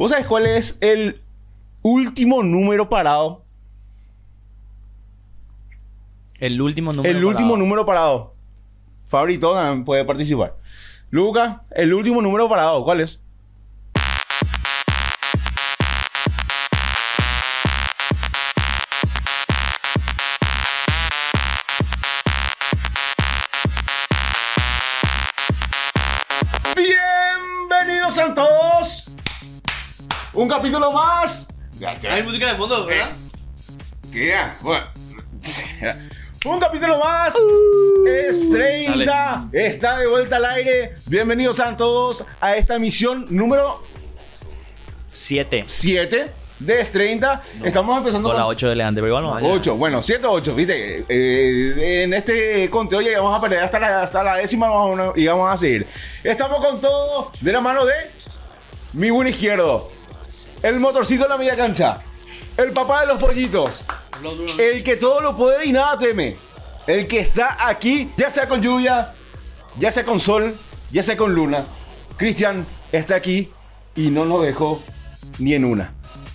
¿Vos sabés cuál es el último número parado? El último número. el último parado. número parado. También puede participar. Luca, el último número parado, ¿cuál es? Bienvenidos a todos. Un capítulo más. Hay música de fondo, ¿verdad? ¿Qué ya? Bueno. Un capítulo más. Es 30. Está de vuelta al aire. Bienvenidos a todos a esta emisión número Siete. 7 de Es 30. Estamos empezando Con la con 8 de elegante, pero igual no. 8. Bueno, 7 o 8. Viste, Eh, en este conteo ya vamos a perder hasta la, hasta la décima y vamos a seguir. Estamos con todo de la mano de mi buen izquierdo. El motorcito de la media cancha. El papá de los pollitos. El que todo lo puede y nada teme. El que está aquí, ya sea con lluvia, ya sea con sol, ya sea con luna. Cristian está aquí y no nos dejó ni en una.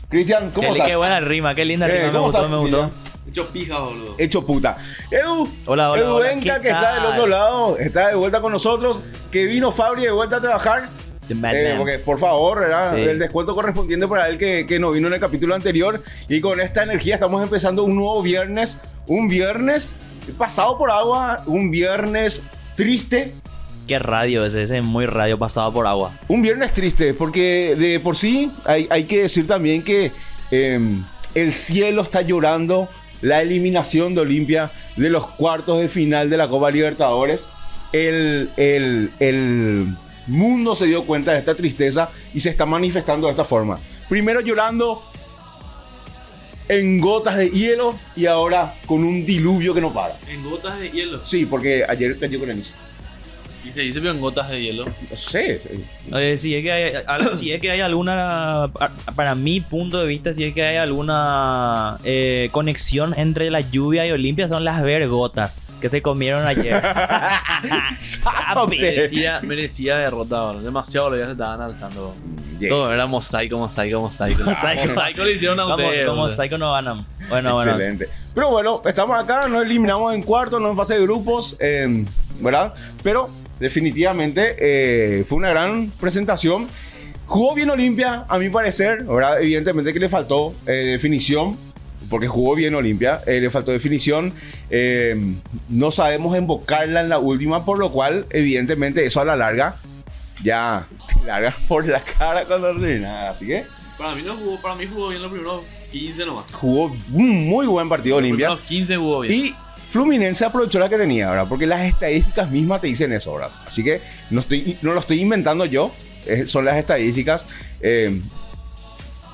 Cristian, ¿cómo Qué, estás? qué buena rima, qué linda Eh, rima. Me ¿cómo gustó, estás, me gustó. Cristian? Hecho pija, boludo. Hecho puta. Edu, Hola, hola, Edu hola, Benca, ¿qué que está del tal? otro lado, está de vuelta con nosotros. Que vino Fabri de vuelta a trabajar. Eh, porque, por favor, ¿verdad? Sí. el descuento correspondiente para él que, que no vino en el capítulo anterior. Y con esta energía estamos empezando un nuevo viernes. Un viernes pasado por agua. Un viernes triste. Qué radio ese, ese es muy radio pasado por agua. Un viernes triste, porque de por sí hay, hay que decir también que eh, el cielo está llorando la eliminación de Olimpia de los cuartos de final de la Copa Libertadores. El, el- el mundo se dio cuenta de esta tristeza y se está manifestando de esta forma. Primero llorando en gotas de hielo y ahora con un diluvio que no para. En gotas de hielo. Sí, porque ayer cayó granizo. Y se dice en gotas de hielo. No sé. eh, si es que hay, si es que hay alguna, pa- para mi punto de vista, si es que hay alguna eh, conexión entre la lluvia y Olimpia, son las vergotas que se comieron ayer. Merecía, merecía derrota, boludo. Demasiado lo ya se estaban alzando. Yeah. Todo era mosaico, mosaico, mosaico. Mosaico. mosaico le hicieron a ustedes. como. Psycho no ganan. Bueno, bueno. Excelente. Pero bueno, estamos acá, nos eliminamos en cuarto, no en fase de grupos, eh, ¿verdad? Pero definitivamente eh, fue una gran presentación. Jugó bien Olimpia, a mi parecer, ¿verdad? Evidentemente que le faltó eh, definición, porque jugó bien Olimpia, eh, le faltó definición. eh, no sabemos embocarla en la última, por lo cual, evidentemente, eso a la larga ya te larga por la cara cuando termina. Así que Para mí no jugó, para mí jugó bien los primeros 15 nomás. jugó un muy buen partido Los Olimpia. primeros 15 jugó bien. Y Fluminense aprovechó la que tenía, ¿verdad? Porque las estadísticas mismas te dicen eso, ¿verdad? Así que no, estoy, no lo estoy inventando yo, eh, son las estadísticas. Eh,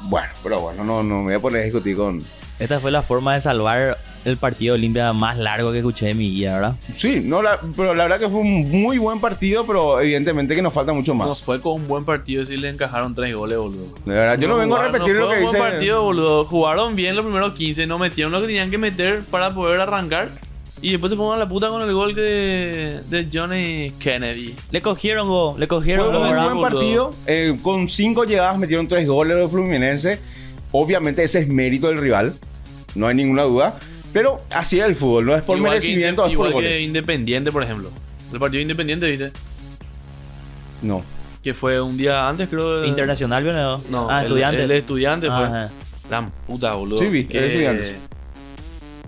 bueno, pero bueno, no, no me voy a poner a discutir con... Esta fue la forma de salvar el partido de Olimpia más largo que escuché de mi vida, ¿verdad? Sí, no, la- pero la verdad que fue un muy buen partido, pero evidentemente que nos falta mucho No más. fue con un buen partido si le encajaron 3 goles, boludo. De verdad, yo no, vengo a repetir no lo que fue un dice... buen partido, boludo. Jugaron bien los primeros 15, no metieron lo que tenían que meter para poder arrancar. Y después se fueron a la puta con el gol de, de Johnny Kennedy. Le cogieron go, le Fue cogieron un muy ¿verdad? buen partido. eh, con cinco llegadas metieron tres goles los Fluminense. Obviamente ese es mérito del rival. No hay ninguna duda. Pero así es el fútbol. No es por Igual que merecimiento, Inde- es por igual que goles. Independiente, por ejemplo. El partido de Independiente, ¿viste? No. Que fue un día antes, creo. de- Internacional, ¿vio no? No, ah, el- estudiantes. El, de estudiantes fue. Ajá. La puta, boludo. Sí, vi, el de Estudiantes.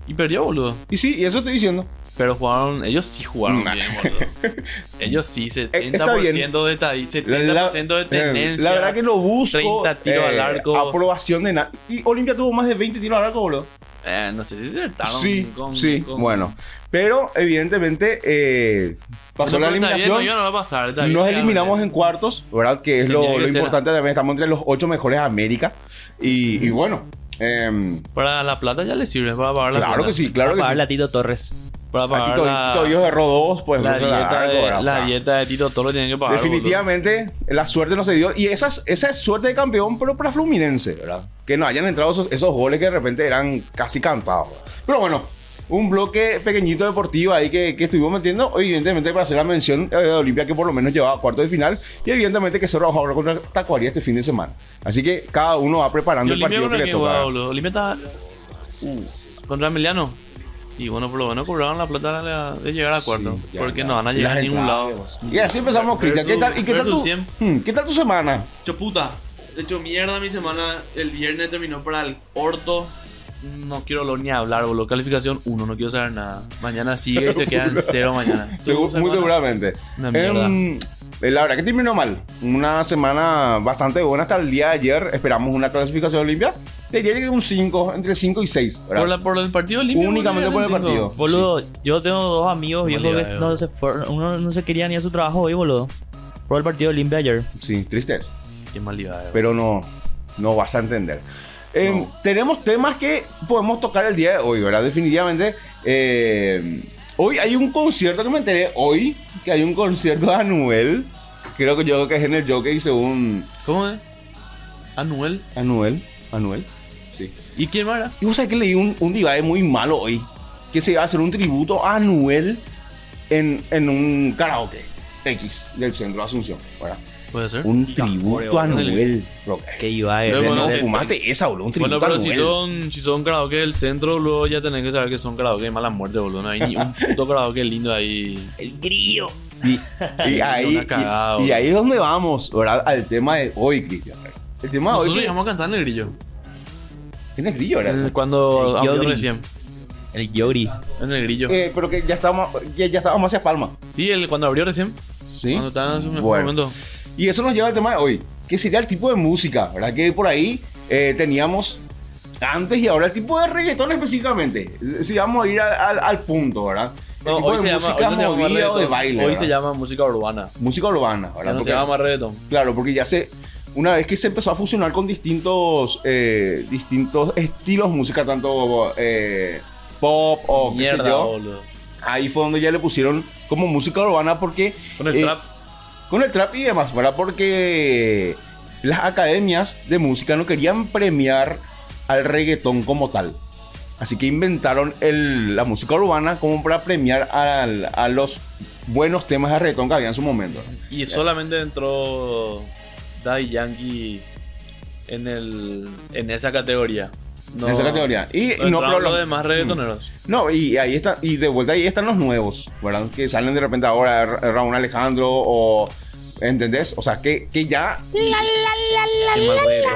Y perdió, boludo. Y sí, y eso estoy diciendo. Pero jugaron, ellos sí jugaron Nah. bien, boludo. Ellos sí, está bien. 70% de estadística, La, la- 70% de eh, tenencia. la verdad que lo busco. 30 tiros al arco. Aprobación de nada. Y Olimpia tuvo más de 20 tiros al arco, boludo. Eh, no sé si se acertaron Sí, con- sí, con- bueno. Pero evidentemente eh, pasó No, la está bien, eliminación. no, no va a pasar. bien, Nos eliminamos en cuartos, ¿verdad? Que es lo, Tenía que lo importante también. Estamos entre los ocho mejores de América. Y, y bueno, em, Para la plata ya le sirve para pagar la claro cuota. que sí, claro Para que pagarle sí. a Tito Torres. Para A pagar Tito, la, Tito Dios erró dos, pues la, dieta, algo, de. O la sea, dieta de Tito todo lo tienen que pagar. Definitivamente, la suerte no se dio. Y esa, es- esa es suerte de campeón, pero para Fluminense, ¿verdad? Que no hayan entrado esos, esos goles que de repente eran casi cantados. Pero bueno, un bloque pequeñito deportivo ahí que, que estuvimos metiendo, evidentemente para hacer la mención eh, de Olimpia que por lo menos llevaba a cuarto de final y evidentemente que Cerro ahora contra Tacuarí este fin de semana. Así que cada uno va preparando ¿Y el partido que le toca. Olimpia estaba... Uh, contra Emiliano. Y bueno, por lo menos cobraron la plata de, llegar a cuarto. Sí, porque ya. no van a llegar a ningún lado. Y así empezamos, Cristian. ¿Qué tal, ¿Y qué tal, tu, 100. Hmm, ¿Qué tal tu semana? Hecho puta. Hecho mierda mi semana. El viernes terminó para el orto. No quiero lo ni hablar, boludo. Calificación 1, no quiero saber nada. Mañana sigue y se quedan 0 mañana. Muy seguramente. Una mierda. Em, eh, la verdad que terminó mal. Una semana bastante buena hasta el día de ayer. Esperamos una clasificación limpia. Diría que un 5, entre 5 y 6. Por, la, por el partido limpio. Únicamente por el boludo, partido. cinco. Boludo, yo tengo dos amigos viejos que no se fueron, uno no se quería ni a su trabajo hoy, boludo. Por el partido limpio ayer. Sí, tristeza. Qué eh. Pero no, no vas a entender. Em, No. Tenemos temas que podemos tocar el día de hoy, ¿verdad? Definitivamente. eh, hoy hay un concierto que me enteré hoy, que hay un concierto de Anuel. Creo que yo creo que es en el Jockey según ¿Cómo es? Anuel. Anuel. Anuel. Sí. ¿Y quién más era? Y vos sabés que leí un, un divague muy malo hoy. Que se iba a hacer un tributo a Anuel en, en un karaoke X del centro de Asunción. ¿verdad? Puede ser. Un tributo a bro. Que iba a bueno, no eh, fumaste esa, boludo. Un tributo Bueno, pero a si Anuel. son, si son karaoke del centro, luego ya tenés que saber que son karaoke de mala muerte, boludo. No hay ni un puto karaoke lindo ahí. El grillo. Y, y ahí, cagada, y- ahí es donde vamos, ¿verdad? Al tema de hoy, Cristian. El tema de hoy. Nosotros llegamos a cantar en el grillo. ¿Quién es Grillo, verdad? Eh, Cuando Yodri. recién. El Yori. En el grillo. Eh, pero que ya estábamos, ya, ya estábamos hacia Palma. Sí, el, cuando abrió recién. Sí. Cuando estaba en su mejor Bueno. momento. Y eso nos lleva al tema de hoy, que sería el tipo de música, ¿verdad? Que por ahí eh, teníamos antes y ahora el tipo de reggaetón específicamente. Si vamos a ir al, al- al punto, ¿verdad? El No, tipo hoy de se llama, música hoy no se llama movida o de baile. Hoy ¿verdad? se llama música urbana. música urbana, Ya ¿verdad? no Porque- se llama reggaetón. Claro, porque ya se. Una vez que se empezó a fusionar con distintos eh, distintos estilos de música, tanto eh, pop o qué sé Mierda, yo, boludo. ahí fue donde ya le pusieron como música urbana porque. Con el eh, trap. Con el trap y demás, ¿verdad? Porque las academias de música no querían premiar al reggaetón como tal. Así que inventaron el- la música urbana como para premiar al- a los buenos temas de reggaetón que había en su momento. Y solamente entró Daddy Yankee en, el, en esa categoría. No, En esa categoría. Y no pero los lo- demás reggaetoneros. No, y ahí está, y de vuelta ahí están los nuevos, ¿verdad? Que salen de repente ahora Ra- Raúl Alejandro o ¿entendés? O sea, que, que ya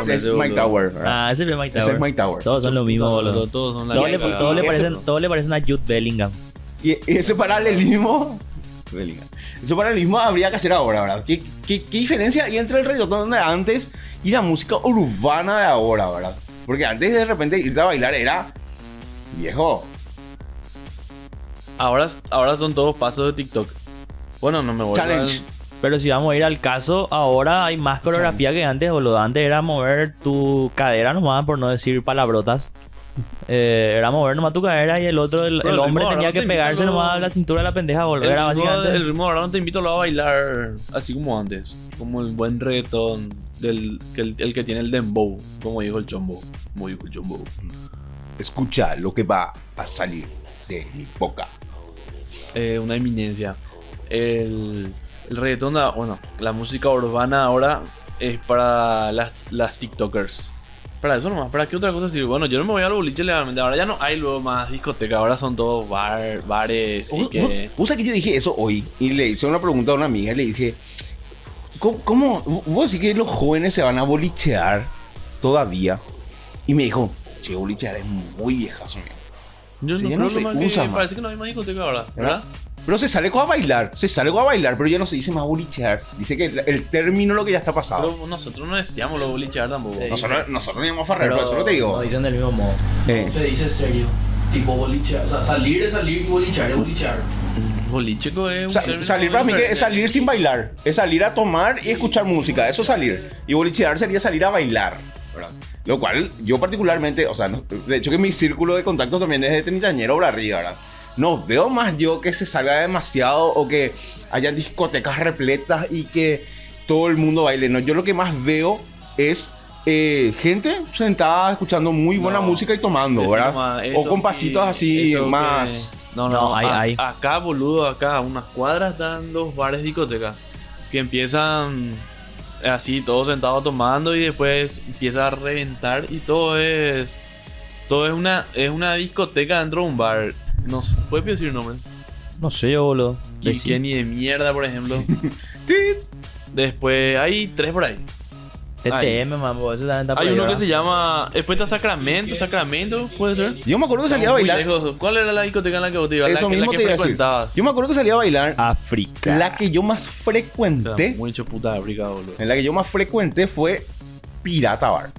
ese es ese, Mike. Tower, ¿verdad? Ah, ese es Mike Ese Tower. es Mike Tower. Todos son lo mismo, Todos, boludo. todos, son la Todos le, cagada. todos le Ese- parecen, todos le parecen a Jude Bellingham. Y y ese paralelismo. Ese paralelismo habría que hacer ahora, ¿verdad? ¿Qué, qué, qué diferencia hay entre el reggaetón de antes y la música urbana de ahora, ¿verdad? Porque antes de repente irte a bailar era. Viejo. Ahora, ahora son todos pasos de TikTok. Bueno, no me voy Challenge. Pero si vamos a ir al caso, ahora hay más coreografía que antes, boludo. Antes era mover tu cadera nomás, por no decir palabrotas. Eh, era mover nomás tu cadera y el otro, el, Pero el el hombre tenía que te pegarse invito nomás a la cintura de la pendeja, boludo. El Era básicamente... el ritmo ahora no te invito a bailar así como antes. Como el buen reggaetón del el, el que tiene el dembow, como dijo el chombo. Como dijo el chombo. Escucha lo que va a salir de mi boca. Eh, una eminencia. El, el reggaetón, da- bueno, la música urbana ahora es para las, las TikTokers. Para eso nomás, ¿para qué otra cosa sirve? Bueno, yo no me voy a los boliches legalmente. Ahora ya no hay luego más discoteca, ahora son todos bar, bares y ¿Vos, que. vos- vos que yo dije eso hoy y le hice una pregunta a una amiga y le dije, ¿cómo, cómo vos decís que los jóvenes se van a bolichear todavía? Y me dijo, che, bolichear es muy viejazo. amigo". Yo Sí, no ya no se nomás que usa más. Parece que no hay más discoteca ahora, ¿verdad? Pero se sale con a bailar, se sale con a bailar, pero ya no se dice más bolichear. Dice que el, el término lo que ya está pasado. Pero nosotros no decíamos lo bolichear tampoco. Sí. nosotros, nosotros no íbamos a farrear, por eso no te digo. No dicen del mismo modo. Eh, Se dice serio. Tipo bolichear. O sea, salir es salir y bolichear es bolichear. Bolicheco es un sa- término salir para mí que es salir sin bailar, es salir a tomar y escuchar música, eso es salir. Y bolichear sería salir a bailar. ¿verdad? Lo cual yo particularmente, o sea, no- de hecho que mi círculo de contactos también es de treintañero para arriba, ¿verdad? No veo más yo que se salga demasiado o que haya discotecas repletas y que todo el mundo baile. No, yo lo que más veo es eh, gente sentada escuchando muy buena No, música y tomando, ¿verdad? nomás, o con pasitos que- así esto que- más... No, no, No, hay- a- hay. Acá, boludo, acá, a unas cuadras están los bares discotecas. Que empiezan así, todos sentados tomando y después empieza a reventar y todo es. Todo es una, es una discoteca dentro de un bar. No sé, ¿puedes decir nombre? No sé yo, boludo. Que ni de mierda, por ejemplo. tit. Después hay tres por ahí. TTM, mambo. Eso también está por Hay ahí, uno que ¿verdad? se llama. Después está Sacramento, Sacramento, puede ser. Yo me acuerdo que salía a Muy bailar... lejos. ¿Cuál era la discoteca en la que vos te ibas? Eso la que, mismo la te que iba a decir. frecuentabas. Yo me acuerdo que salía a bailar... África. La que yo más O sea, frecuenté... Mucho puta África, boludo. En la que yo más frecuenté fue Pirata Bar.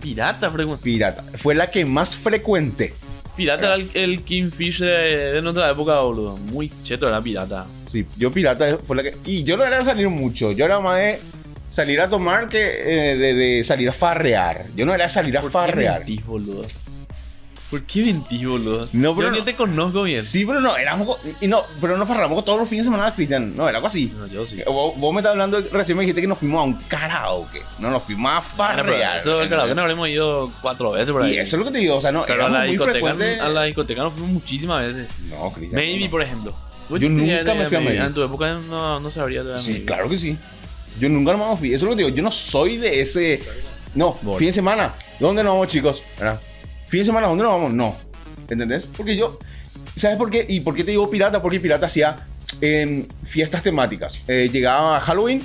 Pirata, frecuente. Pirata. Fue la que más frecuenté. Pirata era el, el Kingfish de, de nuestra época, boludo. Muy cheto era pirata. Sí, yo pirata fue la que... Y yo no era de salir mucho. Yo era más de salir a tomar que eh, de, de salir a farrear. Yo no era salir a ¿Por qué farrear. mentís, boludo? ¿Por qué mentís, boludo? No, pero Yo no- te conozco bien. Sí, pero no, éramos... no, pero no farramos todos los fines de semana, Cristian. No, era algo así. No, yo sí. Vos, vos me estás hablando, recién me dijiste que nos fuimos a un karaoke. No, nos fuimos a Bueno, pero farrear. eso, claro, que nos habremos ido cuatro veces por ahí. y eso es lo que te digo, o sea, no, Pero a la, muy discoteca, frecuentes. a la discoteca nos fuimos muchísimas veces. No, Cristian. Maybe, no. por ejemplo. ¿Vos Yo nunca me fui a Maybe. En tu época no, no sabría todavía Sí, claro que sí. Yo nunca nos vamos a Eso es lo que te digo. Yo no soy de ese. No, fin de semana. ¿Dónde nos vamos, chicos? ¿Verdad? Fin de semana, ¿dónde nos vamos? No. ¿Entendés? Porque yo. ¿Sabes por qué? ¿Y por qué te digo pirata? Porque pirata hacía em, fiestas temáticas. Eh, llegaba Halloween,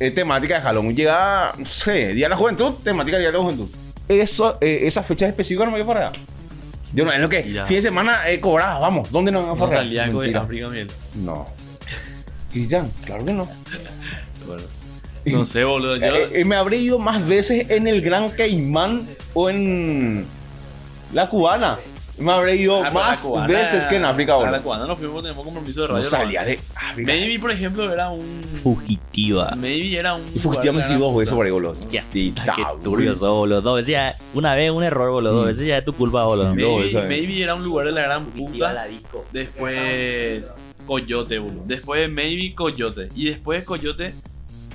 eh, temática de Halloween. Llegaba, no sé, Día de la Juventud, temática de Día de la Juventud. Eso, eh, esas fechas específicas no me voy a farrear. Yo no, es lo que. Ya. Fin de semana cobrada, vamos. ¿Dónde nos vamos a No. África, miel. No. Cristian, claro que no. Bueno. No sé, boludo. Yo, Eh, eh, me habré ido más veces en el Gran Caimán o en la cubana. Me habré ido Ah, más cubana- veces que en África A ahora. la cubana nos fuimos, tenemos compromiso de radio. No salía de África. Maybe, por ejemplo, era un. Fugitiva. Maybe era un. Y fugitiva me fui dos veces por ahí, boludo. Ya. Qué turbio sos, boludo. Dos veces ya. Una vez un error, boludo. Dos Mm. veces ya es tu culpa, boludo. Sí. Maybe, era un lugar de la gran la puta. disco. Después. Coyote, boludo. Después, maybe Coyote. Y después, Coyote,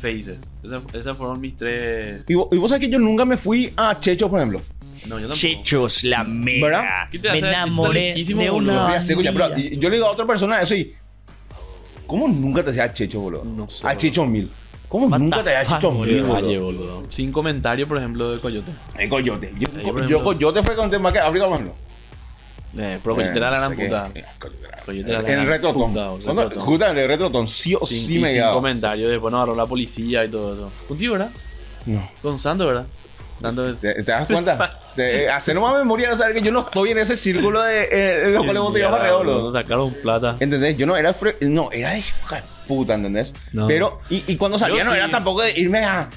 Faces. Esas, esas fueron mis tres. Y, vos- y vos sabés que yo nunca me fui a Checho, por ejemplo. No, yo. Chechos, la mega. ¿Verdad? ¿Qué te Me hace? Enamoré de boludo. una. Yo le digo a otra persona eso y. ¿Cómo nunca te hacía a Checho, boludo? No sé, A. Checho mil. ¿Cómo What nunca te hacía Checho boludo? mil, Valle, boludo? boludo. Sin comentario, por ejemplo, de Coyote. El Coyote. Yo, Ahí, yo ejemplo. Coyote frecuenté más que África, por ejemplo. Eh, pero Coyote era la gran puta. eh, la En gran Retrotón. puta, en Retrotón. Sí o sí y me sin llegaba. comentario. Después nos agarró la policía y todo eso. Contigo, ¿verdad? No. Con Santo, ¿verdad? Santo. ¿Te, te das cuenta? Te, eh, hacer nomás memoria de saber que yo no estoy en ese círculo de, eh, de los cuales vos te reolo. Nos sacaron plata. ¿Entendés? Yo no era fre- No, era de puta, ¿entendés? No. Pero, y, y cuando salía Yo no sí. era tampoco de irme a.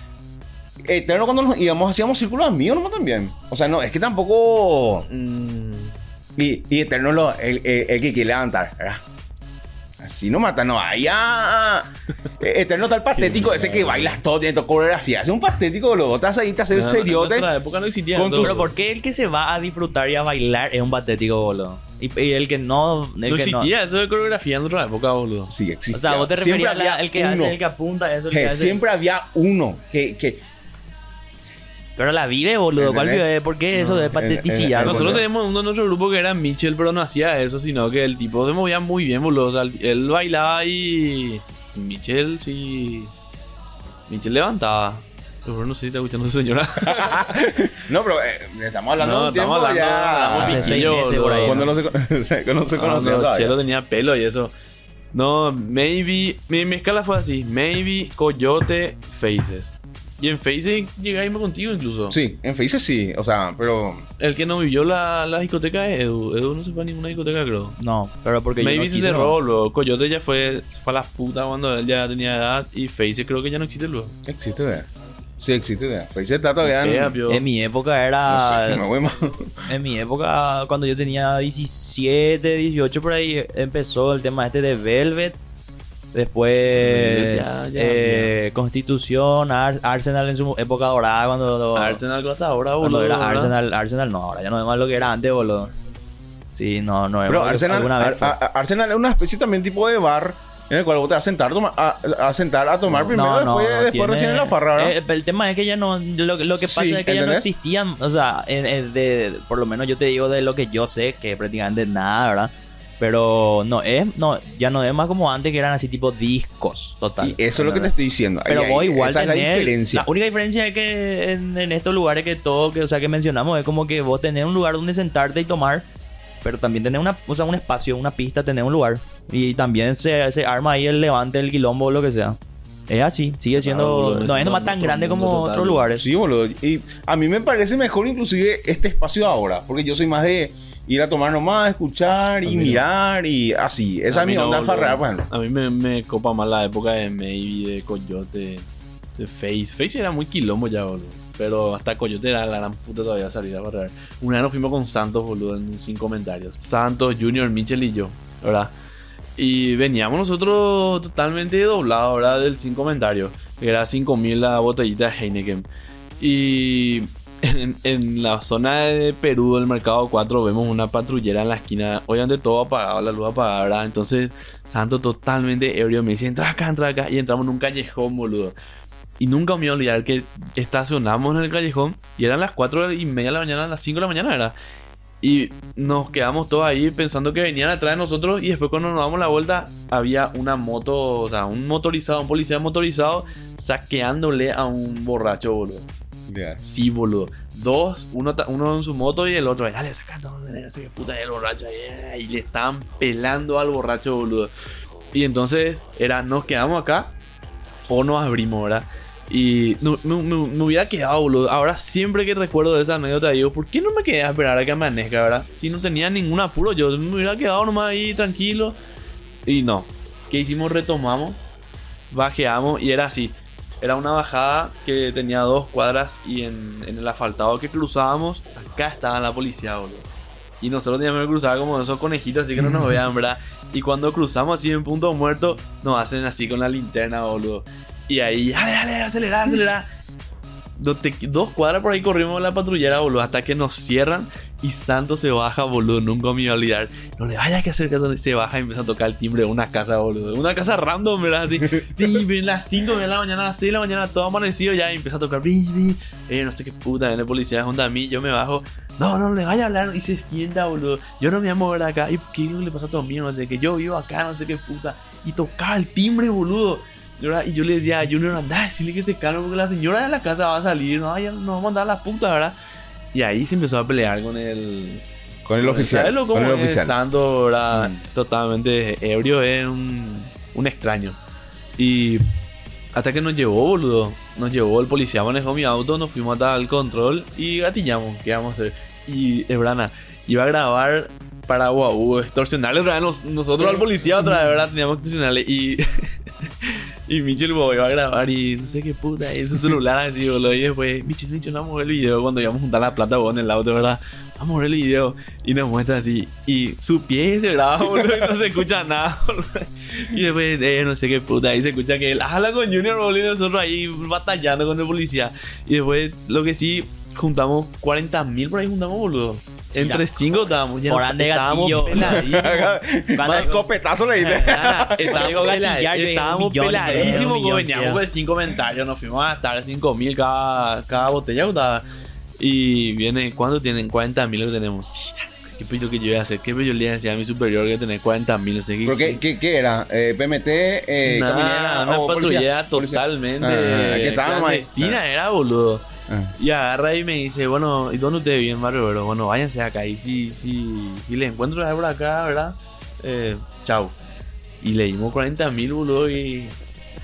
Eterno cuando nos íbamos, hacíamos círculos amigos nomás también. O sea, no, es que tampoco. Mm, Y, y Eterno lo, el, el, el que quiere levantar, ¿verdad? Así no mata, no. Allá. Eterno tal patético, ese que bailas todo, tiene tu coreografía. Es un patético, luego estás ahí, te haces en- seriote. En época no existía. Con todo Pero ¿por qué el que se va a disfrutar y a bailar es un patético, boludo? Y, y el que no. El No que existía eso de coreografía en otra época, boludo. Sí, existe. O sea, vos te Siempre referías a había el que uno. hace, el que apunta, eso, el que hace. siempre había uno que, que Pero la vive, boludo. ¿Cuál vive? ¿Por qué eso No, de pateticidad? Nosotros tenemos uno en nuestro grupo que era Mitchell, pero no hacía eso, sino que el tipo se movía muy bien, boludo. O sea, él bailaba y. Mitchell sí. Mitchell levantaba. Pero no sé si está escuchando su señora. No, pero eh, estamos hablando No, de un tiempo estamos hablando- ya. hablamos Hace de seis Chillo, meses por ahí, Cuando ¿no? no se, no se conocía no. Chelo tenía pelo y eso. No, maybe. Mi, mi escala fue así: Maybe, Coyote, Faces. Y en Faces llegué a irme contigo incluso. Sí, en Faces sí, o sea, pero El que no vivió la, la discoteca es Edu. Edu no se fue a ninguna discoteca, creo. No, pero porque yo Maybe no se cerró, no. luego Coyote ya fue, fue a las putas cuando él ya tenía edad y Face creo que ya no existe luego. existe, ¿verdad? Sí, existe, ¿verdad? Faces está todavía en... En mi época No era. sé, me voy más. En mi época, cuando yo tenía 17, 18 por ahí, empezó el tema este de Velvet. Después, Ya, ya, eh, Constitución, Ar- Arsenal en su época dorada, cuando, Arsenal hasta ahora, cuando boludo. era. Arsenal, Arsenal no, ahora ya no es más lo que era antes, boludo. Sí, no, no es Pero Arsenal, alguna vez Ar- Arsenal es una especie también tipo de bar en el cual vos te vas a sentar, a, a sentar a tomar primero, después, después tiene- recién en la farra. Eh, el tema es que ya no. Lo, lo que pasa Sí, es que ya no ¿entendés? existían. O sea, en- en- de, por lo menos yo te digo de lo que yo sé, que prácticamente nada, ¿verdad? Pero no es, no, ya no es más como antes que eran así tipo discos, total. y eso es lo que te estoy diciendo. Pero Ahí- vos ahí- igual esa es la diferencia. La única diferencia es que en, en estos lugares que todo, que, o sea, que mencionamos, es como que vos tenés un lugar donde sentarte y tomar, pero también tenés una, o sea, un espacio, una pista, tenés un lugar. Y también se, se arma ahí el levante, el quilombo o lo que sea. Es así, sigue siendo. boludo, no es no, nomás tan grande como total. otros lugares. Sí, boludo. Y a mí me parece mejor inclusive este espacio ahora, porque yo soy más de ir a tomar nomás, escuchar y mí no. mirar y así. Esa es mi no, onda farrear, por ejemplo. A mí me, me copa más la época de Maybe, de Coyote, de Face. Face era muy quilombo ya, boludo. Pero hasta Coyote era la gran puta todavía salir a barrer. Una vez nos fuimos con Santos, boludo, en sin comentarios. Santos, Junior, Mitchell y yo, ¿verdad? Y veníamos nosotros totalmente doblados, ¿verdad? Del sin comentarios. Era 5000 la botellita de Heineken. Y en, en la zona de Perú del mercado 4 vemos una patrullera en la esquina. Obviamente todo apagado, la luz apagada, ¿verdad? Entonces Santo totalmente ebrio me dice, entra acá, entra acá. Y entramos en un callejón, boludo. Y nunca me voy a olvidar que estacionamos en el callejón y eran las 4 y media de la mañana, las 5 de la mañana era. Y nos quedamos todos ahí pensando que venían atrás de nosotros y después cuando nos damos la vuelta había una moto, o sea, un motorizado, un policía motorizado saqueándole a un borracho, boludo. Sí, boludo. Dos, uno, uno en su moto y el otro, dale, saca, no, sé puta el borracho. Y le estaban pelando al borracho, boludo. Y entonces era, nos quedamos acá o nos abrimos, ¿verdad? Y me- me hubiera quedado, boludo. Ahora siempre que recuerdo de esa anécdota digo, ¿por qué no me quedé a esperar a que amanezca, verdad? Si no tenía ningún apuro, yo me hubiera quedado nomás ahí tranquilo. Y no. ¿Qué hicimos? Retomamos, bajeamos y era así. Era una bajada que tenía dos cuadras y en, el asfaltado que cruzábamos, acá estaba la policía, boludo. Y nosotros teníamos que cruzar como esos conejitos, así que no nos vean, ¿verdad? Y cuando cruzamos así en punto muerto, nos hacen así con la linterna, boludo. Y ahí, dale, dale, acelera, acelera. Dos cuadras por ahí corrimos la patrullera, boludo, hasta que nos cierran y Santo se baja, boludo. Nunca me iba a olvidar. No le vaya que hacer caso. Se baja y empieza a tocar el timbre de una casa, boludo. Una casa random, ¿verdad? Así. Y ven las 5 de la mañana, a las 6 de la mañana, todo amanecido ya. Y empieza a tocar. "Bi, bi". Eh, no sé qué puta. Viene policía junto a mí. Yo me bajo. No, no le vaya a hablar. Y se sienta, boludo. Yo no me voy a mover acá. ¿Y qué le pasa a tu amigo? No sé qué. Yo vivo acá, no sé qué puta. Y tocaba el timbre, boludo. Y yo le decía a Junior, anda, decirle que se calme porque la señora de la casa va a salir. No, ya nos vamos a dar la puta, ¿verdad? Y ahí se empezó a pelear con el, Con el oficial. ¿Sabes lo Con el es oficial. Santo, era Mm. totalmente ebrio, es un, un extraño. Y hasta que nos llevó, boludo. Nos llevó el policía, manejó mi auto, nos fuimos hasta el control y gatillamos. ¿Qué vamos a hacer? Y Ebrana iba a grabar para Guau, extorsionarle otra vez nos- nosotros al policía otra vez, ¿verdad? Teníamos que extorsionarle y. Y Guau, iba a grabar y no sé qué puta, y su celular así, boludo. Y después, Mitchell, Mitchell, vamos a ver el video cuando íbamos a juntar la plata vos en el auto, ¿verdad? Vamos a ver el video. Y nos muestra así. Y su pie se graba, boludo, y no se escucha nada, boludo. Y después, eh, no sé qué puta, ahí se escucha que él habla con Junior, boludo, y nosotros ahí batallando con el policía. Y después, lo que sí, juntamos 40 mil por ahí, juntamos, boludo. Sí, Entre ya. cinco estábamos, ya Por no- ande estábamos gatillo. Más escopetazo le diste. Estábamos, peladísimos, veníamos pues sin comentarios, nos fuimos a gastar 5 mil cada, cada botella. ¿verdad? Y viene, ¿cuánto tienen? 40 mil lo tenemos. ¿Qué pillo que yo iba a hacer? ¿Qué pillo le iba a decir a mi superior que tener 40 mil? No sé qué. ¿Pero qué, qué, qué era? Eh, ¿PMT? Eh, Nada, caminera una o policía? patrullera Policía. totalmente Ah, ¿qué tal, Mike? clandestina era, boludo. Y agarra y me dice, bueno, ¿y dónde ustedes viven, Barrio Obrero? Bueno, váyanse acá. Y si, si, si les encuentro por acá, ¿verdad? Eh, chau. Y le dimos 40 mil, boludo, y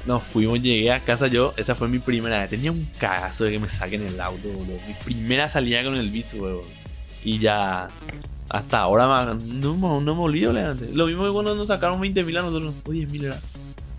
nos fuimos. Llegué a casa yo. Esa fue mi primera vez. Tenía un cagazo de que me saquen el auto, boludo. Mi primera salida con el Beats, boludo. Y ya... Hasta ahora no, no me olvido, Leandro. Lo mismo que cuando nos sacaron 20 mil a nosotros. O 10 mil era.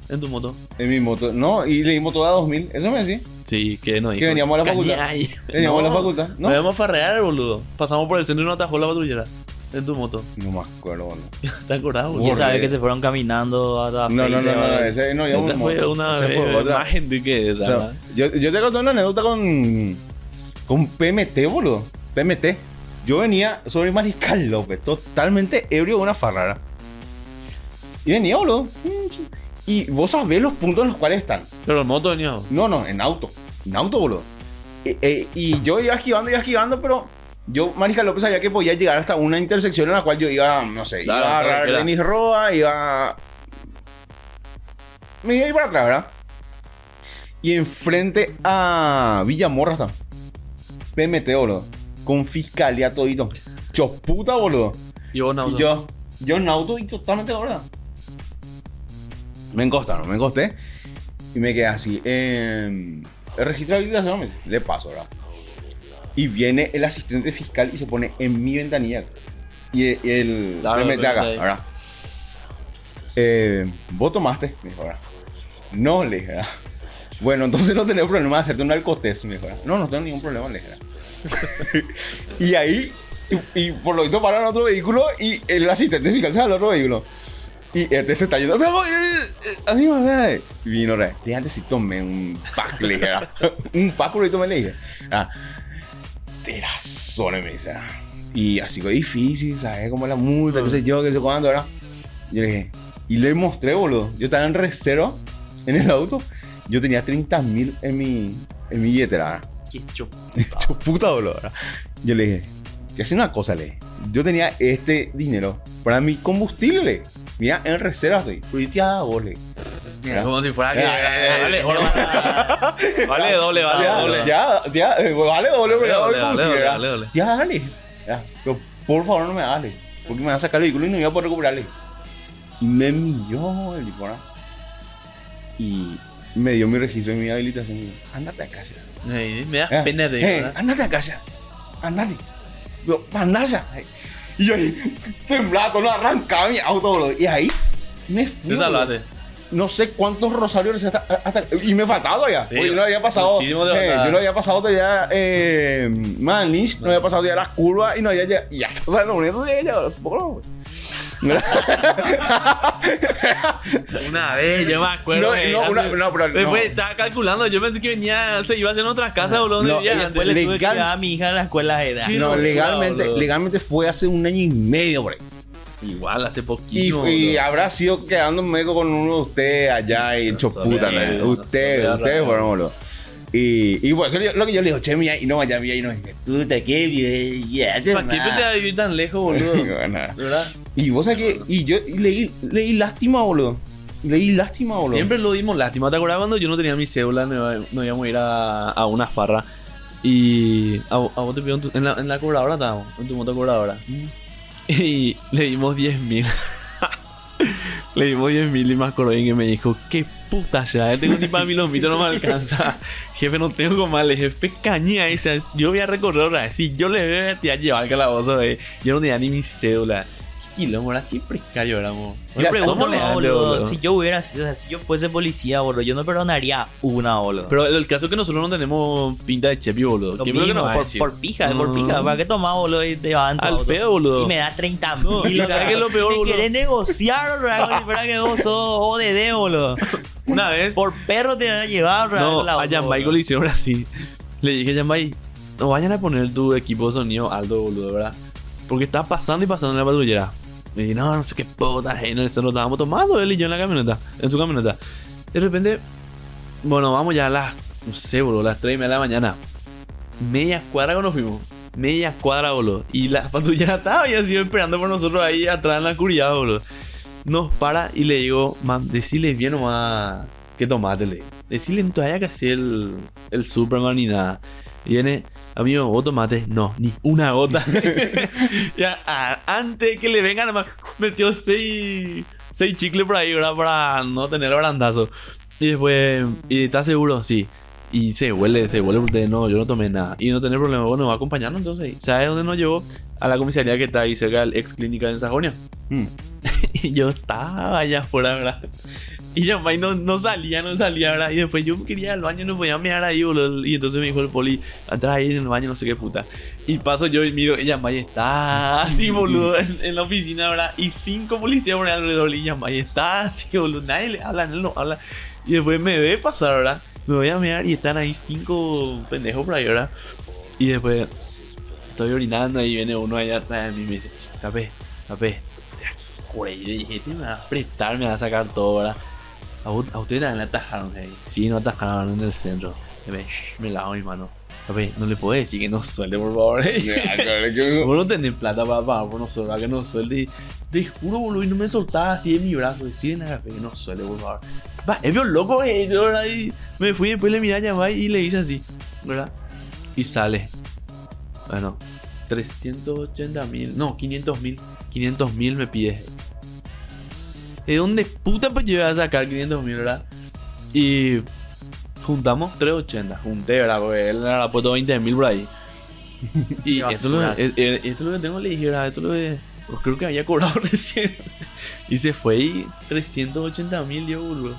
En tu moto. En mi moto. No, y le dimos toda 2000. Eso me decía. Sí, que nos dijo. Que veníamos a la facultad. "Cañay". Veníamos a la No, facultad. Nos No. íbamos a farrear, boludo. Pasamos por el centro y nos atajó la patrullera. En tu moto. No me acuerdo, boludo. ¿Te acordás, boludo? ¿Quién sabe Horrible. que se fueron caminando hasta No, no, no, no, no, ese no, ya Esa un fue moto. una Esa vez fue otra. más gente que esa. O sea, ¿verdad? yo, yo te conté una anécdota con. con PMT, boludo. PMT. Yo venía sobre Mariscal López, totalmente ebrio de una farrara. Y venía, boludo. Y vos sabés los puntos en los cuales están. Pero en moto venía. No, no, en auto. En auto, boludo. Eh, eh, y yo iba esquivando, iba esquivando, pero yo, Mariscal López, sabía que podía llegar hasta una intersección en la cual yo iba, no sé, Claro, iba a claro, agarrar era. Denis Roa, iba. Me iba a ir para atrás, ¿verdad? Y enfrente a Villamorra está. PMT, boludo. Con fiscalía todito. Choputa, boludo. Y vos, Y Nauto. yo, yo en auto y totalmente gorda. Me encostaron, me encosté. Y me quedé así. Eh, el registro de habilitación, me dice, le paso, ¿verdad? Y viene el asistente fiscal y se pone en mi ventanilla. Y el, y el Claro, me mete acá. ¿verdad? Eh, ¿Vos tomaste? Me dijo, ¿verdad? No, le dije, ¿verdad? Bueno, entonces no tenés problema de hacerte un alcotest, me dijo, ¿verdad? No, no tengo ningún problema, le dije, y ahí, y, y por lo visto paran otro vehículo y el asistente fiscal sale al otro vehículo. Y este se está yendo. "Mi amor, eh, eh, amigo, ¿verdad?". Y vino, ¿verdad? Antes si tomé un pack, le dije, ¿verdad? un pack, por lo tomé, le dije. Ah, terazones, me dice. ¿verdad? Y así fue difícil, ¿sabes? Como la multa, qué sé yo, qué sé cuándo, ¿verdad? Yo le dije, y le mostré, boludo. Yo estaba en reserva en el auto. Yo tenía 30 mil en mi, en mi billetera. Qué chup- Hecho puta dolor. ¿verdad? Yo le dije, te hace una cosa, le. Yo tenía este dinero para mi combustible. Mira, en reserva estoy. Le dije. Mira, Como si fuera que. Ya, Vale, vale doble, vale doble. ya, ya, eh, vale doble, dale, doble dale, dale. Ya, dale. Ya, pero por favor no me dale. Porque me van a sacar el vehículo y no iba a poder recuperarle. Y me milló el ¿verdad? Y me dio mi registro y mi habilitación. Y Ándate a casa. Me da Eh, pena de. Andate a casa. Andate. Yo, andate. Y yo ahí, temblando, no arrancaba mi auto. Y ahí me fui. Te. No sé cuántos rosarios hasta, hasta- y me todavía. Sí, Porque yo no había pasado. eh, yo no había pasado todavía eh, no había pasado todavía las curvas y no había llegado. Y ya, o sea, no, eso llegué ya, supongo. Una vez, yo me acuerdo. No, que no, hace- una- no, pero. Después estaba calculando, yo pensé que venía, se iba a hacer en otra casa, boludo. No, y antes. Después le tuve que a mi hija a la escuela de edad. No, legalmente, legalmente fue hace un año y medio, por ahí. Igual, hace Y, poquito. y habrá sido quedándome con uno de ustedes allá y hecho puta, no Ustedes, ustedes fueron, boludo. Y, y bueno, eso es lo que yo le digo, che, mira, y no vaya bien, y no puta, qué bien, ya te ¿Para qué te vas a vivir tan lejos, boludo? Bueno, ¿De verdad? Y vos sabés que, y yo leí, leí lástima, boludo. Leí lástima, boludo. Siempre lo dimos lástima. ¿Te acuerdas cuando yo no tenía mi cédula? No, iba- no íbamos a ir a, a una farra. Y a, a vos te pidió en, tu- en la, en la cobradora estábamos, en tu moto cobradora. Y le dimos 10 mil. le dimos 10 mil y acuerdo bien que me dijo, qué puta ya, tengo ni para mi lomito, no me alcanza. Jefe, no tengo como mal. Le dije, pecaña esa, yo voy a recorrer vez. Si yo le voy a llevar al calabozo, eh. yo no tenía ni mi cédula. Qué quilombo, era, qué precario éramos. Ya, pregunto, boludo, boludo. si yo hubiera sido, o sea, si yo fuese policía, boludo, yo no perdonaría una, boludo. Pero el caso es que nosotros no tenemos pinta de chepi, boludo. Lo ¿Qué es lo que mismo, nos va a por, decir? por pija, por No. pija. ¿Para qué tomás, boludo? Y te Al auto? pedo, boludo. Y me da 30 No, mil. y ¿sabes qué es lo peor, boludo? querés negociar, boludo. Fuera que vos sos ODD, boludo. Una vez, Por perro te van a llevar, boludo. no, a boludo. le hicieron así. Le dije, Yambay, no vayan a poner tu equipo de sonido alto, boludo, ¿verdad? Porque está pasando y pasando en la patrullera. Dije, no, no sé qué puta, en el cerro estábamos tomando él y yo en la camioneta, en su camioneta. De repente, bueno, vamos ya a las, no sé, boludo, las 3 y media de la mañana. Media cuadra cuando fuimos. Media cuadra, boludo. Y la patrullera estaba y así esperando por nosotros ahí atrás en la oscuridad, boludo. Nos para y le digo, man, decirle bien nomás que tomate, le digo. Decirle todavía que el, el Superman ni nada. Y viene, amigo, vos tomate. No, ni una gota. ya, a- antes que le vengan, metió seis, seis chicles por ahí, ¿verdad? Para no tener brandazo. Y después, ¿y estás seguro? Sí. Y se huele, se huele porque no, yo no tomé nada. Y no tener problema, bueno, va a acompañarnos entonces. ¿Sabes dónde nos llevó? A la comisaría que está ahí cerca del ex clínica en Sajonia. Mm. Y yo estaba allá afuera, ¿verdad? Y may, no, no salía, no salía, ¿verdad? Y después yo quería ir al baño, no podía mirar ahí, boludo. Y entonces me dijo el poli, atrás ahí en el baño, no sé qué puta. Y paso yo y miro, ella, May, está así, boludo, en, en la oficina, ¿verdad? Y cinco policías por alrededor. Y ella, May, está así, boludo. Nadie le habla, él no habla. Y después me ve pasar, ¿verdad? Me voy a mirar y están ahí cinco pendejos por ahí, ¿verdad? Y después estoy orinando y viene uno allá atrás de mí y me dice, "Ch, tapé, tapé. Güey, yo dije, este me va a apretar, me va a sacar todo, ¿verdad? A, a ustedes también le atajaron ahí. Sí, no atajaron en el centro. Y Me, me lavo mi mano. Papi, no le puedo decir que no suelte, por favor. Vos no tenés plata para pagar por nosotros, que no suelte. Y te juro, boludo, y no me soltaba así de mi brazo. Deciden a que no suelte, por favor. Va, es bien loco, eh, yo, ¿verdad? Y me fui, después le miré a llamar y le hice así, ¿verdad? Y sale. Bueno, 380 mil, no, 500 mil. 500 mil me pide. ¿De dónde puta pues yo iba a sacar 500 mil, verdad? Y juntamos 380. Junté, ¿verdad? Porque él le habrá puesto 20 mil por ahí. Y esto es, lo, esto es lo que tengo, le dije, ¿verdad? Esto es lo que. pues creo que había cobrado recién. Y se fue y 380 mil dio, boludo.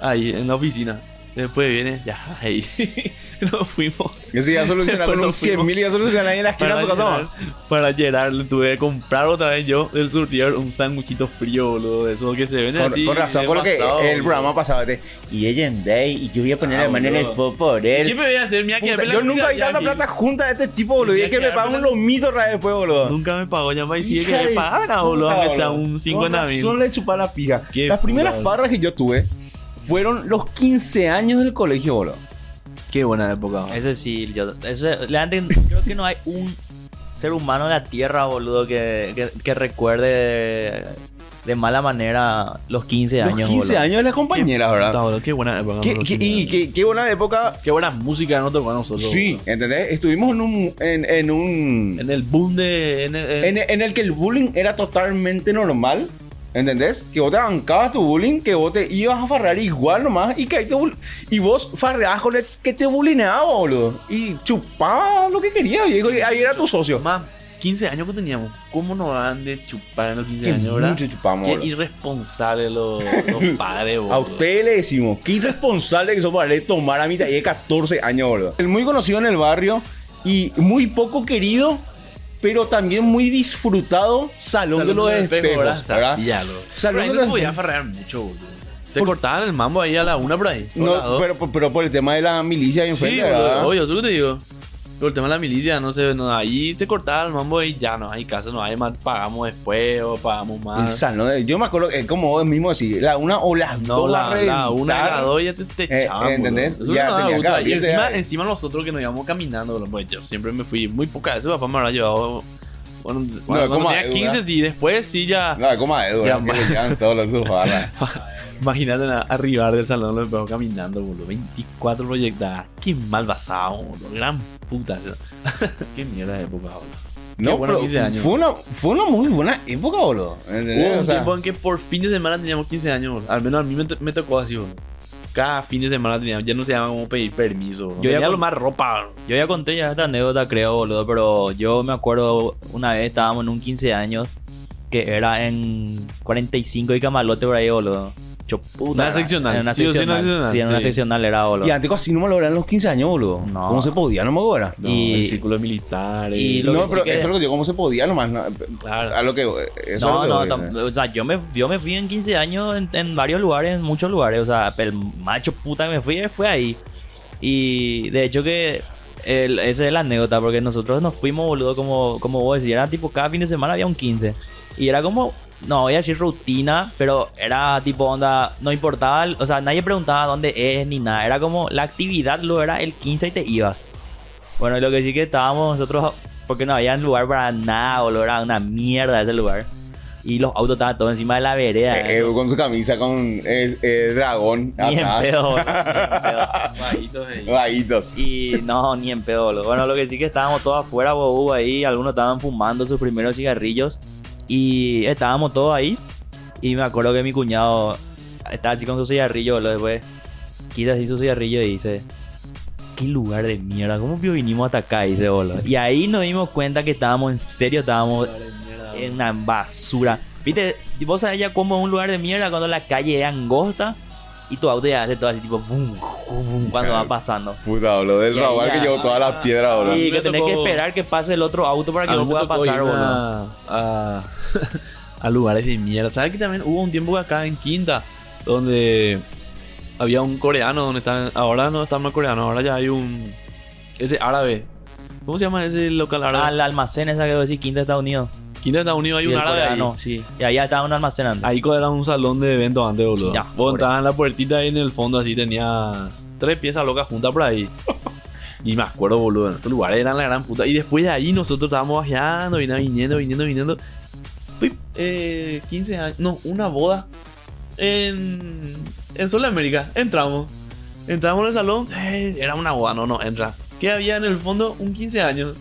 Ahí, en la oficina. Después viene, ya, ahí. Nos fuimos. Si ya solucionaron Después con un nos 100 fuimos. mil y ya solucionaron ahí en la esquina de su casa. para llenar, le tuve que comprar otra vez yo del surtidor un sándwichito frío, boludo. De eso que se vende Con, así. con razón, con lo que el programa pasado. Y ella en Day, y yo voy a poner Ah, la mano en el fuego por ¿Qué él. me voy a hacer? Mira, que yo nunca vi tanta plata junta de este tipo, boludo. Y es que me la- un lomito después, boludo. Nunca me pagó, ya me decía que me de pagara, boludo, aunque sea un 50 Con mil. razón le chupaba la pija. Qué Las primeras farras que yo tuve fueron los 15 años del colegio, boludo. Qué buena época. boludo. Ese sí, yo. Ese, creo que no hay un ser humano en la tierra, boludo, que, que, que recuerde de, de mala manera los 15 años. Los 15 boludo. años de las compañeras, Puta, ¿verdad? boludo, Qué buena época. Qué, qué- qué y qué, qué buena época. Qué buena música nos tocó a nosotros. Sí, boludo. ¿entendés? Estuvimos en un. En, en un. En el boom de. En el, en- En, en el que el bullying era totalmente normal. ¿Entendés? Que vos te bancabas tu bullying, que vos te ibas a farrear igual nomás y que ahí te y vos farreabas con el que te bullineaba, boludo. Y chupaba lo que quería, y ahí era tu socio. Más 15 años que teníamos. ¿Cómo nos van de chupar en los 15 Que años, verdad? mucho chupamos, Qué boludo. irresponsables los, los padres, boludo. A ustedes le decimos, qué irresponsable que son para tomar a mitad de 14 años, boludo. El muy conocido en el barrio y muy poco querido, pero también muy disfrutado Salón, de los Espejos, ¿verdad? Sabíalo. Salón Pero de los podía Espejos. farrear mucho, boludo. Te cortaban el mambo ahí a la una por ahí. No, pero, pero por el tema de la milicia ahí Sí, enfrente, boludo, ¿verdad? obvio, eso que te digo. El tema de la milicia, no sé, no, ahí te cortaba el mambo y ya no hay caso, no hay más, pagamos después o pagamos más. de- yo me acuerdo que como vos mismo decís, la una o las No, dos la, la una y la dos ya te, te Eh, echaban, ¿entendés? boludo. Eso Ya no daba tenía gusto. que Y encima, encima nosotros que nos íbamos caminando, boludo, pues yo siempre me fui muy poca veces, papá me habrá llevado. Bueno, cuando como tenía a- 15, sí, después sí ya. No, como a Edu, Ya, llevan todos los sofás. Imagínate na- arribar del salón, lo veo caminando, boludo. 24 proyectadas. Qué mal basado, boludo. Gran puta. ¿no? Qué mierda de época, boludo. No, pero 15 años. Fue una, fue una muy buena época, boludo. Hubo O un sea, tiempo en que por fin de semana teníamos 15 años, boludo. Al menos a mí me, me tocó así, boludo. Cada fin de semana teníamos, ya no se llama como pedir permiso. Yo ya Tenía con- lo más ropa. Yo ya conté ya esta anécdota, creo, boludo, pero yo me acuerdo una vez estábamos en un 15 años que era en 45 y Camalote por ahí, boludo. Una seccional. En una Sí o sí, una seccional. seccional. Sí, en una Sí. seccional era, boludo. Y antes así no me lo eran los 15 años, boludo. No. ¿Cómo se podía? No me acuerdo. No, Y- el círculo militar. y lo no, que sí pero que- eso es lo que digo, ¿cómo se podía nomás? no, Claro. A lo que. Eso no, no, lo que voy, tam- o sea, yo me, yo me fui en 15 años en, en varios lugares, en muchos lugares, o sea, el macho puta que me fui fue ahí. Y de hecho que el, esa es la anécdota, porque nosotros nos fuimos, boludo, como, como vos decís, era tipo cada fin de semana había un 15. Y era como, no voy a decir rutina, pero era tipo onda, no importaba, o sea, nadie preguntaba dónde es ni nada, era como la actividad, lo era el 15 y te ibas. Bueno, lo que sí que estábamos nosotros, porque no había lugar para nada, boludo, era una mierda ese lugar. Y los autos estaban todos encima de la vereda. Eh, eh, con su camisa con el, el dragón Ni en pedo, boludo, ni en pedo. Vaguitos. Vaguitos. Y no, ni en pedo, boludo. Bueno, lo que sí que estábamos todos afuera, bobu, ahí. Algunos estaban fumando sus primeros cigarrillos. Y estábamos todos ahí. Y me acuerdo que mi cuñado estaba así con su cigarrillo, boludo. Después quita así su cigarrillo y dice: ¿Qué lugar de mierda? ¿Cómo que vinimos hasta acá? Dice, boludo. Y ahí nos dimos cuenta que estábamos en serio, estábamos en una basura. ¿Viste? Vos sabés ya cómo es un lugar de mierda cuando la calle es angosta y tu auto ya hace todo así tipo boom, boom, boom, cuando va pasando. Puta, boludo. Del ya- que llevó todas las piedras, boludo. Sí, que tenés que esperar que pase el otro auto para que A mí vos me puedas tocó pasar, boludo. a, a, a lugares de mierda. ¿Sabes que también hubo un tiempo acá en Quinta donde había un coreano donde están ahora no está más coreano, ahora ya hay un ese árabe. ¿Cómo se llama ese local árabe? Al almacén esa que decís, Quinta de Estados Unidos. Quinta de Estados Unidos hay y un ahí. coreano, sí. Y allá estaban almacenando. Ahí era un salón de eventos antes, boludo. Ya, Vos entrabas en la puertita ahí en el fondo, así tenías tres piezas locas juntas por ahí. Y me acuerdo, boludo, en estos lugares eran la gran puta. Y después de ahí nosotros estábamos viajando, viniendo, viniendo, viniendo, viniendo. Pip, eh, 15 años, no, una boda en, en Sol América. Entramos. Entramos en el salón, eh, era una boda, no, no, entra. Que había en el fondo un 15 años.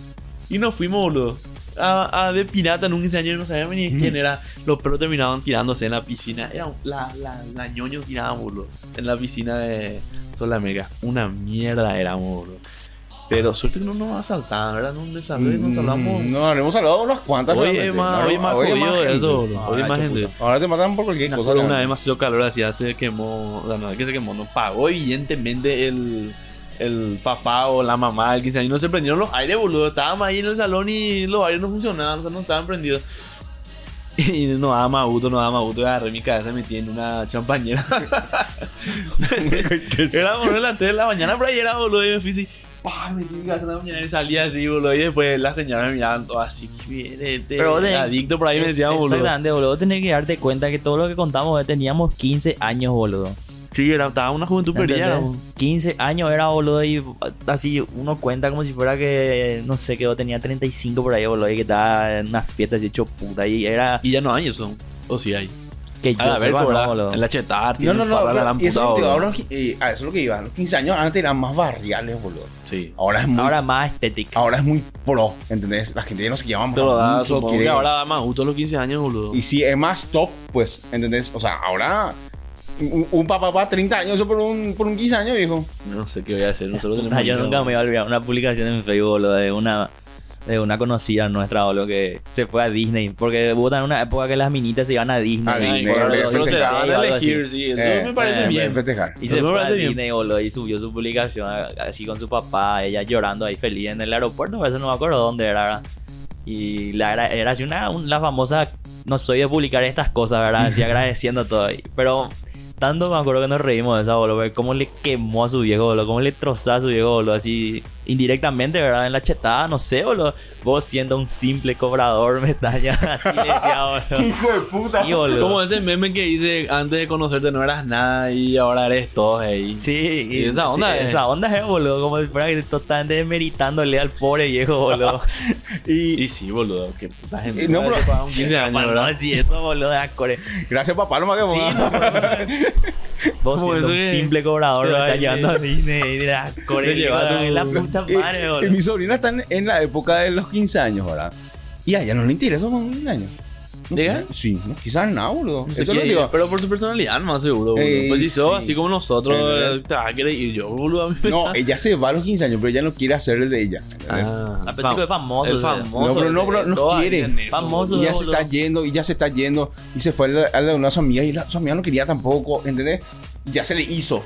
Y nos fuimos, boludo. A, a de pirata en un 15 años y no sabíamos ni quién era. Los perros terminaban tirándose en la piscina. Era la, la, la ñoño tiraban, boludo. En la piscina de Sol América. Una mierda éramos, boludo. Pero suerte que no nos asaltaban, ¿verdad? No nos nos. Mm, No, hemos hablado unas cuantas. Es más- hoy más hoy jodido gente. eso, boludo. Ah, Hoy es más gente. Ahora te matan por cualquier cosa. una vez demasiado calor, así se quemó, o sea, no que se quemó, no pagó evidentemente el, el papá o la mamá del 15 años, no se prendieron los aires, boludo, estábamos ahí en el salón y los aires no funcionaban, o sea, no estaban prendidos. Y no daba más gusto, no daba más gusto, agarré mi cabeza y metí en una champañera. era boludo, las 3 de la mañana, por ahí era boludo, y me fui así, ¡pah! metí mi cabeza en la mañana y salía así, boludo, y después las señoras me miraban todo así, este Pero tenés- adicto por ahí me Es- decían, boludo. Exactamente, boludo. Tenés que darte cuenta que todo lo que contamos teníamos 15 años, boludo. Sí, era, estaba una juventud perdida. ¿Entendés? 15 años era, boludo, y así uno cuenta como si fuera que, no sé, que yo tenía 35 por ahí, boludo, y que estaba en una fiesta así hecho puta, y era Y ya no hay eso. O sí hay. que yo A ver, sepa, no, ¿verdad? boludo. En la chetar, No, no, no. la pero- y eso, puta, ahora, eh, a eso es lo que iba. Los 15 años antes eran más barriales, boludo. Sí. Ahora es muy, Ahora ahora, más estética. es muy pro, ¿entendés? La gente ya no se llama Pero da, mucho, que ahora da más gusto los 15 años, boludo. Y si es más top, pues, ¿entendés? O sea, ahora un, un papá para 30 años eso por un, por un 15 años, viejo. No sé qué voy a hacer. Nosotros tenemos. Ah, yo nunca me voy a olvidar una publicación en Facebook, boludo, de una de una conocida nuestra, boludo, que se fue a Disney. Porque hubo también una época que las minitas se iban a Disney. A Ay, Disney, pero- eh, pero te festejar, daban a así. elegir, sí. Eso Eh, me parece eh, bien. Festejar. Y se fue a bien. Disney, boludo, y subió su publicación así con su papá, ella llorando ahí feliz en el aeropuerto, eso no me acuerdo dónde era, ¿verdad? Y la, era, era así una, un- la famosa, no soy de publicar estas cosas, ¿verdad? Así agradeciendo todo ahí. Pero tanto me acuerdo que nos reímos de esa, boludo, cómo le quemó a su viejo, boludo, cómo le trozó a su viejo, boludo, así indirectamente, ¿verdad? En la chetada, no sé, boludo. Vos siendo un simple cobrador, me está ya así, decía, boludo. Hijo de puta. Sí, boludo. Como ese meme que dice antes de conocerte no eras nada y ahora eres todo ahí. Sí, Y esa onda sí, es- esa onda es, boludo, como si fuera que totalmente desmeritándole al pobre viejo, boludo. Y Y sí, boludo. Qué puta gente. Y no, pero- Que pagan 15 años, Para no decir eso, boludo, de acore. gracias, papá, no me Sí, quemó. no, Vos siendo un simple cobrador, me estás llevando a Disney de acore. La puta Y- madre, y boludo. mi sobrina está en, en la época de los 15 años, ¿verdad? Y a ella no le interesa los 15 años. No sí, no quizás nada, boludo. No sé Eso lo digo. Pero por su personalidad, más seguro, boludo. Eh, pues si sí. así como nosotros, Eh, eh, te vas a querer ir yo, boludo. A mí No, está- ella se va a los 15 años, pero ella no quiere hacer el de ella. Ah, Al principio es famoso. El famoso. No, pero no, pero no quiere. eso, Famoso. Y ya se boludo. está yendo, y ya se está yendo. Y se fue a la, a la de una de sus amigas, y la, su amiga no quería tampoco, ¿entendés? Y ya se le hizo.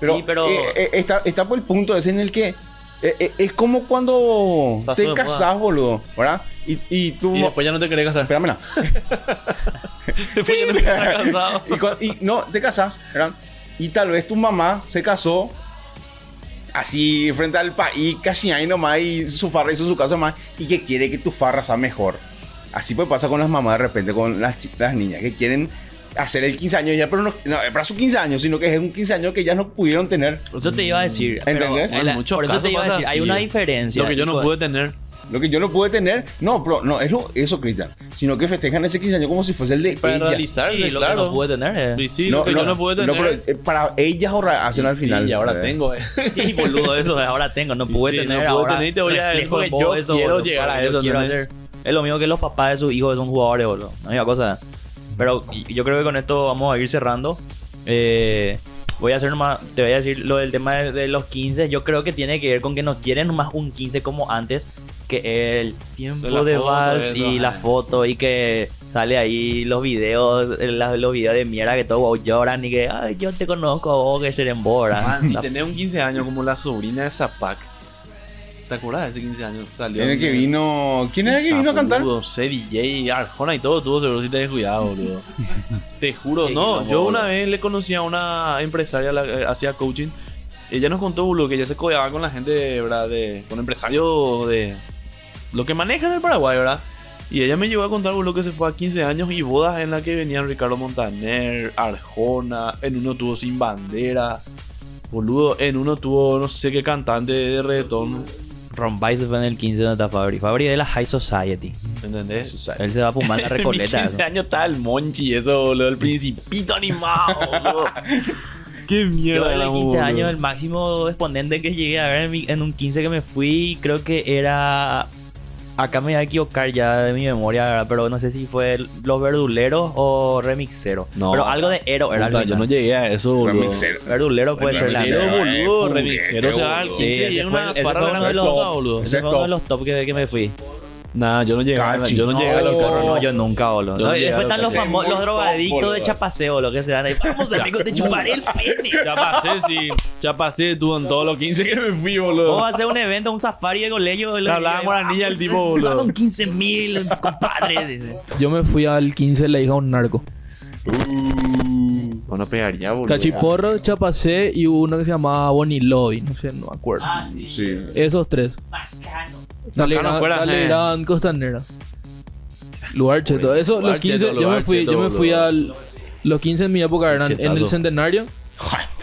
Pero, Sí, pero- eh, eh, está, está por el punto ese en el que eh, eh, es como cuando te moda. casás, boludo, ¿verdad? Y, y tú... Y después ya no te querés casar. Espérame, no. Después ya no te casado. y, cu- y no, te casas, ¿verdad? Y tal vez tu mamá se casó así frente al país, casi ahí nomás, y su farra hizo su casa más, y que quiere que tu farra sea mejor. Así pues pasa con las mamás de repente, con las, las niñas que quieren hacer el 15 años ya, pero no, no es para sus 15 años, sino que es un 15 años que ya no pudieron tener. Eso te iba a decir. ¿Entendés? en la- por eso te iba a decir, hay así, una eh. diferencia. Lo que yo no pude tener. Lo que yo no pude tener, no, pero no, es lo- eso, Cristian, sino que festejan ese 15 años como si fuese el de Para ellas. realizar, Sí, lo que claro. no pude tener. eh. Sí, sí, lo que yo no pude tener. pero, eh, para ellas ahora hacen al Sí, final. Y ahora eh. tengo, eh. Sí, boludo, eso ahora tengo. No pude sí, tener no pude ahora. tener y te voy a decir yo quiero boludo, llegar a eso, quiero hacer- Es lo mismo que los papás de sus hijos son jugadores, boludo. La misma cosa. Pero yo creo que con esto vamos a ir cerrando. Eh, voy a hacer nomás, te voy a decir lo del tema de, de los 15. Yo creo que tiene que ver con que no quieren más un 15 como antes, que el tiempo De vals eso, y la foto y que sale ahí los videos, eh, la- los videos de mierda que todos lloran y que, ay, yo te conozco a vos que ser en Bora. Man, si tenés un 15 años como la sobrina de Zapac, ¿te acuerdas de ese 15 años? Salió. En el que vino. ¿Quién era el que vino a cantar? Boludo, sé DJ, Arjona y todo, tuvo seguro si te descuidado, boludo. te juro, no. Yo una vez le conocí a una empresaria, la, eh, hacía coaching. Ella nos contó, boludo, que ella se codeaba con la gente, ¿verdad? De, con empresarios de. Lo que manejan en el Paraguay, ¿verdad? Y ella me llegó a contar, boludo, que se fue a 15 años y bodas en las que venían Ricardo Montaner, Arjona, en uno tuvo Sin Bandera, boludo, en uno tuvo no sé qué cantante de reggaetón, Rombay se fue en el 15 donde está Fabri. Fabri es de la High Society. ¿entendés? Él se va a fumar la En recoleta. 15 años estaba el Monchi, eso, boludo, el principito animado, boludo. Qué Yo mierda. en los éramos, 15 boludo. años, el máximo exponente que llegué a ver en, mi- en un 15 que me fui, creo que era. Acá me voy a equivocar ya de mi memoria, ¿verdad? pero no sé si fue Los Verduleros o Remixero. No. pero algo de Ero era. Puta, yo no llegué a eso, boludo. Remixero. Verdulero puede ser la Remixero, Remixero, boludo, eh, remixero se va al boludo. 15 Sí, y ese en fue- una fue de uno de los boludo. Ese fue uno de los top que, que me fui. Nah, yo no llegué, a- Cachi. yo no llegué a No, Chicago. no, yo nunca, boludo. Yo no No, y llegué después a están los famosos, los drogadictos de boludo. chapaseo, lo que se dan ahí. Vamos, amigo, te chuparé el pene. Ya pasé, sí. Ya pasé, tú en todos los 15 que me fui, boludo. Vamos a hacer un evento, un safari de colegio. hablaba guaranilla el tipo, boludo. Son 15 mil, compadre. dice. Yo me fui al 15 de la hija de un narco. Bueno, pegaría, boludo. Cachiporro, Chapacé y uno que se llamaba Bonnie Lobby. No sé, no me acuerdo. Ah, sí. Sí. Esos tres. Bacano. Talleyrand, eh. Talleyrand, Costanera. Lugar cheto. Eso, Lugar los 15, cheto, yo me fui, cheto, yo me fui al. Los 15 en mi época eran en el Chetazo. centenario.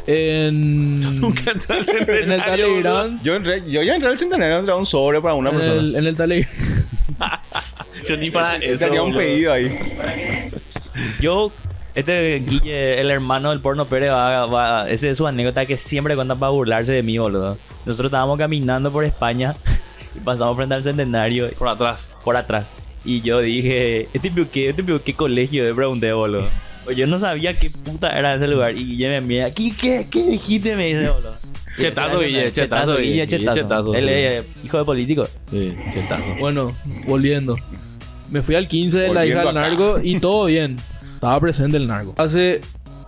En. Nunca entré al en el centenario, Talleyrand. Yo, entré, yo ya entré al centenario, entré a un sobre para una En persona. el, en el boludo. Yo ni para eso, Tenía un pedido ahí. Yo, este Guille, el hermano del porno Pérez, va, va- esa es su anécdota que siempre cuenta para burlarse de mí, boludo. Nosotros estábamos caminando por España y pasamos frente al centenario Por atrás. por atrás. Y yo dije, ¿este piu qué, este piu qué colegio? Le pregunté, boludo. Pues Yo no sabía qué puta era ese lugar. Y Guille me mira, ¿qué, qué, qué dijiste? Me dice, boludo. Y Chetazo, Guille, chetazo, Guille, chetazo. chetazo, Él sí. es hijo de político. Sí, chetazo. Bueno, volviendo. Me fui al 15 de la hija del narco y todo bien. Estaba presente el narco. Hace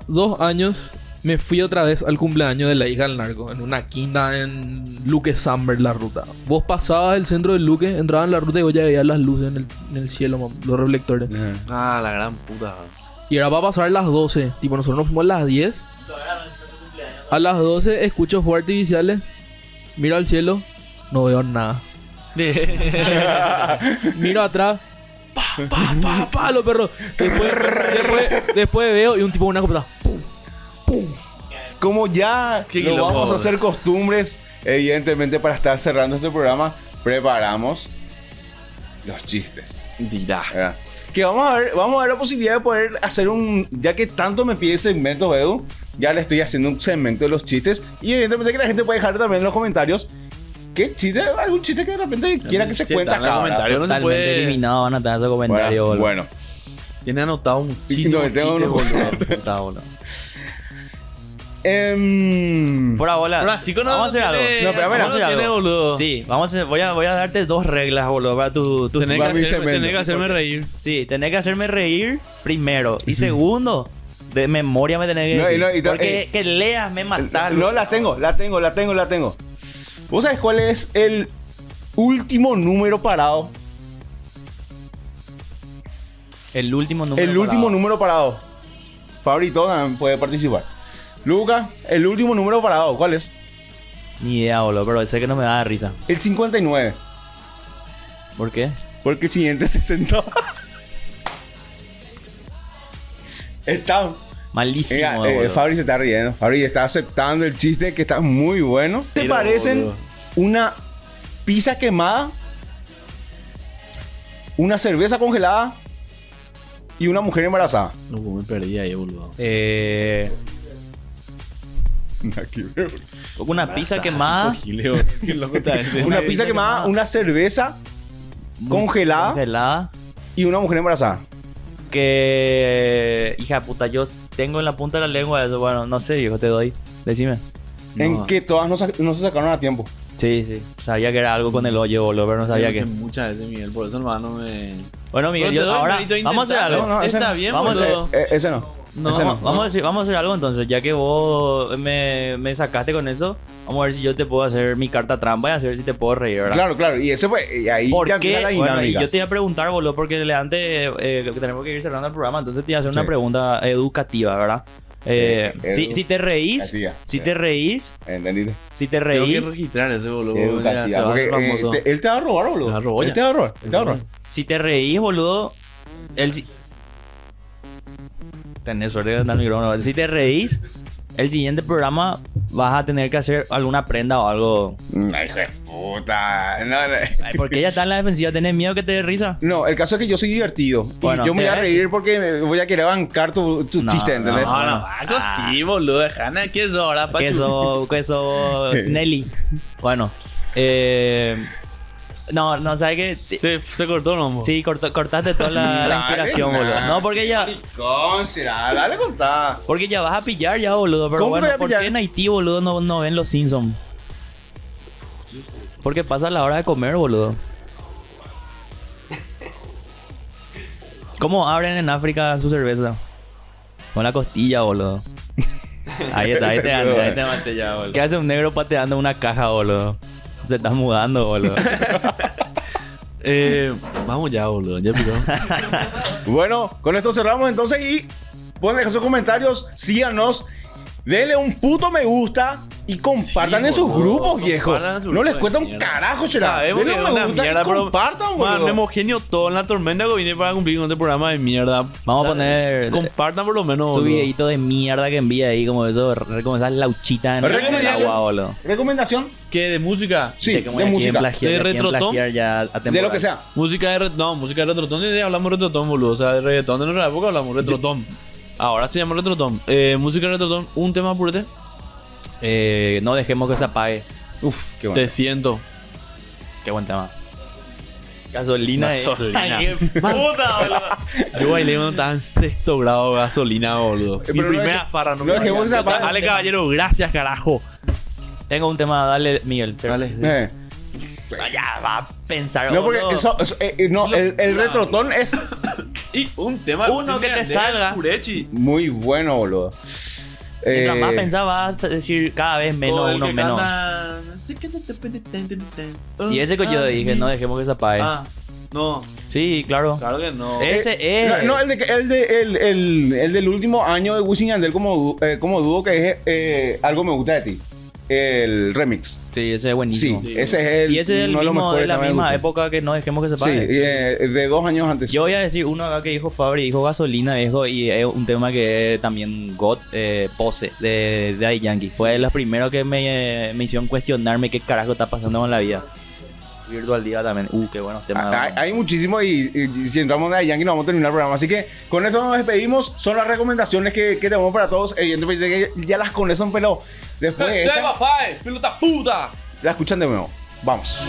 dos años me fui otra vez al cumpleaños de la hija del narco. En una quinta en Luque Samber, la ruta. Vos pasabas el centro de Luque, entrabas en la ruta y vos ya veías las luces en el, en el cielo, mam, los reflectores. Ah, la gran puta. Y era para pasar las 12. Tipo, nosotros nos fuimos a las 10. A las 12 escucho fuegos artificiales. Miro al cielo. No veo nada. Miro atrás. Pa, pa, pa, pa, los perros. Después, después, después veo y un tipo con una Como ya Qué lo quilombo, vamos a hacer costumbres, evidentemente para estar cerrando este programa, preparamos los chistes. Dirá. ¿verdad? Que vamos a ver, vamos a ver la posibilidad de poder hacer un, ya que tanto me pide segmento Edu, ya le estoy haciendo un segmento de los chistes y evidentemente que la gente puede dejar también en los comentarios qué chiste, algún chiste que de repente quiera que se Sí, cuente los acá. ¿verdad? comentarios. no se puede- eliminado van a tener esos comentarios, Bueno, Tiene anotado muchísimo No, tengo chistes, unos- boludo. Puta, boludo. Fuera bola. Ahora, sí, no vamos a hacer algo. tiene- No, pero a ver, Psico vamos a hacer tiene, algo. boludo. Sí, vamos a, voy, a, voy a darte dos reglas, boludo, para tu, tu Tenés que, hacerme, segmento. tenés que hacerme reír. Sí, tenés que hacerme reír primero. Y segundo, de memoria me tenés que decir. no, y Porque eh, que leas me matas. no, la tengo, la tengo, la tengo, la tengo. ¿Vos sabés cuál es el último número parado? El último número. el último número parado. Fabrito también puede participar. Luca, el último número parado, ¿cuál es? Ni idea, boludo, pero sé que no me da risa. El 59. ¿Por qué? Porque el siguiente se sentó. está. Malísimo, Mira, eh. Fabri se está riendo. Fabri está aceptando el chiste que está muy bueno. ¿Te Mira, parecen boludo. una pizza quemada? Una cerveza congelada y una mujer embarazada. No, me perdí ahí, boludo. Eh, una pizza quemada. Gileo. Una pizza quemada, una cerveza congelada Congelada. y una mujer embarazada. Que. Hija puta, yo tengo en la punta de la lengua eso. Bueno, no sé, viejo, te doy. Decime. En No. que todas no, se sacaron a tiempo. Sí, sí. Sabía que era algo con el hoyo, boludo, pero no sabía Sí, que. Muchas veces, Miguel, por eso hermano me... Bueno, Miguel, yo ahora. Vamos a hacer algo. No, Está no. bien, Vamos a hacer- Eh, ese no. No, vamos, vamos a decir, vamos a hacer algo entonces, ya que vos me, me sacaste con eso, vamos a ver si yo te puedo hacer mi carta trampa y a ver si te puedo reír, ¿verdad? Claro, claro. Y ese fue. Y ahí ¿Por ya qué? la Bueno, y dinámica. yo te iba a preguntar, boludo, porque le antes eh, que tenemos que ir cerrando el programa, entonces te iba a hacer una pregunta educativa, ¿verdad? Eh, Eh, si, si te reís, si te reís, ¿Entendiste? si te Tengo que reís, registrar ese boludo. ya Porque eh, te- él te va a robar, boludo. Él te va a robar. Él te va a robar. si te reís, boludo, si- Tenés suerte de andar el micrófono. Si te reís, el siguiente programa vas a tener que hacer alguna prenda o algo. Ay, hijo de puta. No, no. Ay, porque ella está en la defensiva, tenés miedo que te dé risa. No, el caso es que yo soy divertido. Bueno, y yo me voy a ¿qué? reír porque me voy a querer bancar tu, tu No, chiste, ¿entendés? no, No, no, algo así, boludo. Dejana que es ahora, pa' Que eso, que eso, Nelly. Bueno, eh, no, no, ¿sabes qué? Se, se cortó, no, Sí, cortó- cortaste toda la, inspiración, nah. boludo. No, porque ya, Con, será, dale contá. porque ya vas a pillar ya, boludo. Pero ¿Cómo que bueno, voy a ¿por pillar? qué en Haití, boludo, no, no ven los Simpsons? Porque pasa la hora de comer, boludo. ¿Cómo abren en África su cerveza? Con la costilla, boludo. Ahí está, ahí te ando, ahí te maté ya, boludo. ¿Qué hace un negro pateando una caja, boludo? Se está mudando, boludo. Eh, vamos ya, boludo. Ya picó. Bueno, con esto cerramos entonces y pueden dejar sus comentarios, síganos, denle un puto me gusta y compartan Sí, en sus grupos, viejo. sus No les cuesta de un carajo, será. Sabemos que una gusta y mierda, pero... compartan, Man, boludo. me homogeneo todo en la tormenta que vine para cumplir con este programa de mierda. Vamos a poner- Compartan por lo menos, Su boludo. videito de mierda que envía ahí, como eso, como esas lauchitas en Pero en el recomendación. agua, boludo. Recomendación, ¿Qué? ¿De música? sí, de quieren música. plagiar, De Retrotón. ya De lo que sea. Música de, re- no, música de retrotón. Desde hablamos de retrotón, boludo. O sea, de reggaetón de nuestra época hablamos retrotón. Ahora se llama retrotón. Eh, música de retrotón. Un tema purete. Eh, no dejemos que se apague. Uf, qué bueno. Te siento. Qué buen tema. Gasolina. eh. Gasolina. Ay, qué puta, boludo. Yo bailé cuando estaba en sexto grado gasolina, boludo. Mi pero no primera deje- farra no, no me dejemos que se apague. Dale, caballero, gracias, carajo. Tengo un tema, dale, Miguel. Dale. Eh. Ya va a pensar. No, porque eso, eso, eh, eh, no, el, el retrotón es Y un tema. Uno que te salga. Muy bueno, boludo. Mientras Eh, más pensaba, vas a decir cada vez menos, uno que menos. canta- Y ese que yo dije, no dejemos que se apague. Ah, no, Sí, claro. claro que no. Eh, Ese es. No, el, de, el, de, el, el, el del último año de Wisin Yandel como, eh, como dúo que es eh, Algo me gusta de ti. El remix. Sí, ese es Sí, buenísimo. ese es el y ese es el mismo de la misma época que no dejemos que se Sí, apague. eh, es de dos años antes. Yo voy a decir uno acá que dijo Fabri, dijo gasolina, viejo, y es un tema que también God eh, Pose de, de Daddy Yankee. Fue de los primeros que me, me hicieron cuestionarme qué carajo está pasando con la vida. Virtual Día también. Uh, qué buenos temas. Hay, hay muchísimo y, y- y si entramos de Yankee no vamos a terminar el programa. Así que con esto nos despedimos. Son las recomendaciones que, que tenemos para todos. Evidentemente ya las conocen, pero después de esta, papá, pelota puta. la escuchan de nuevo. Vamos.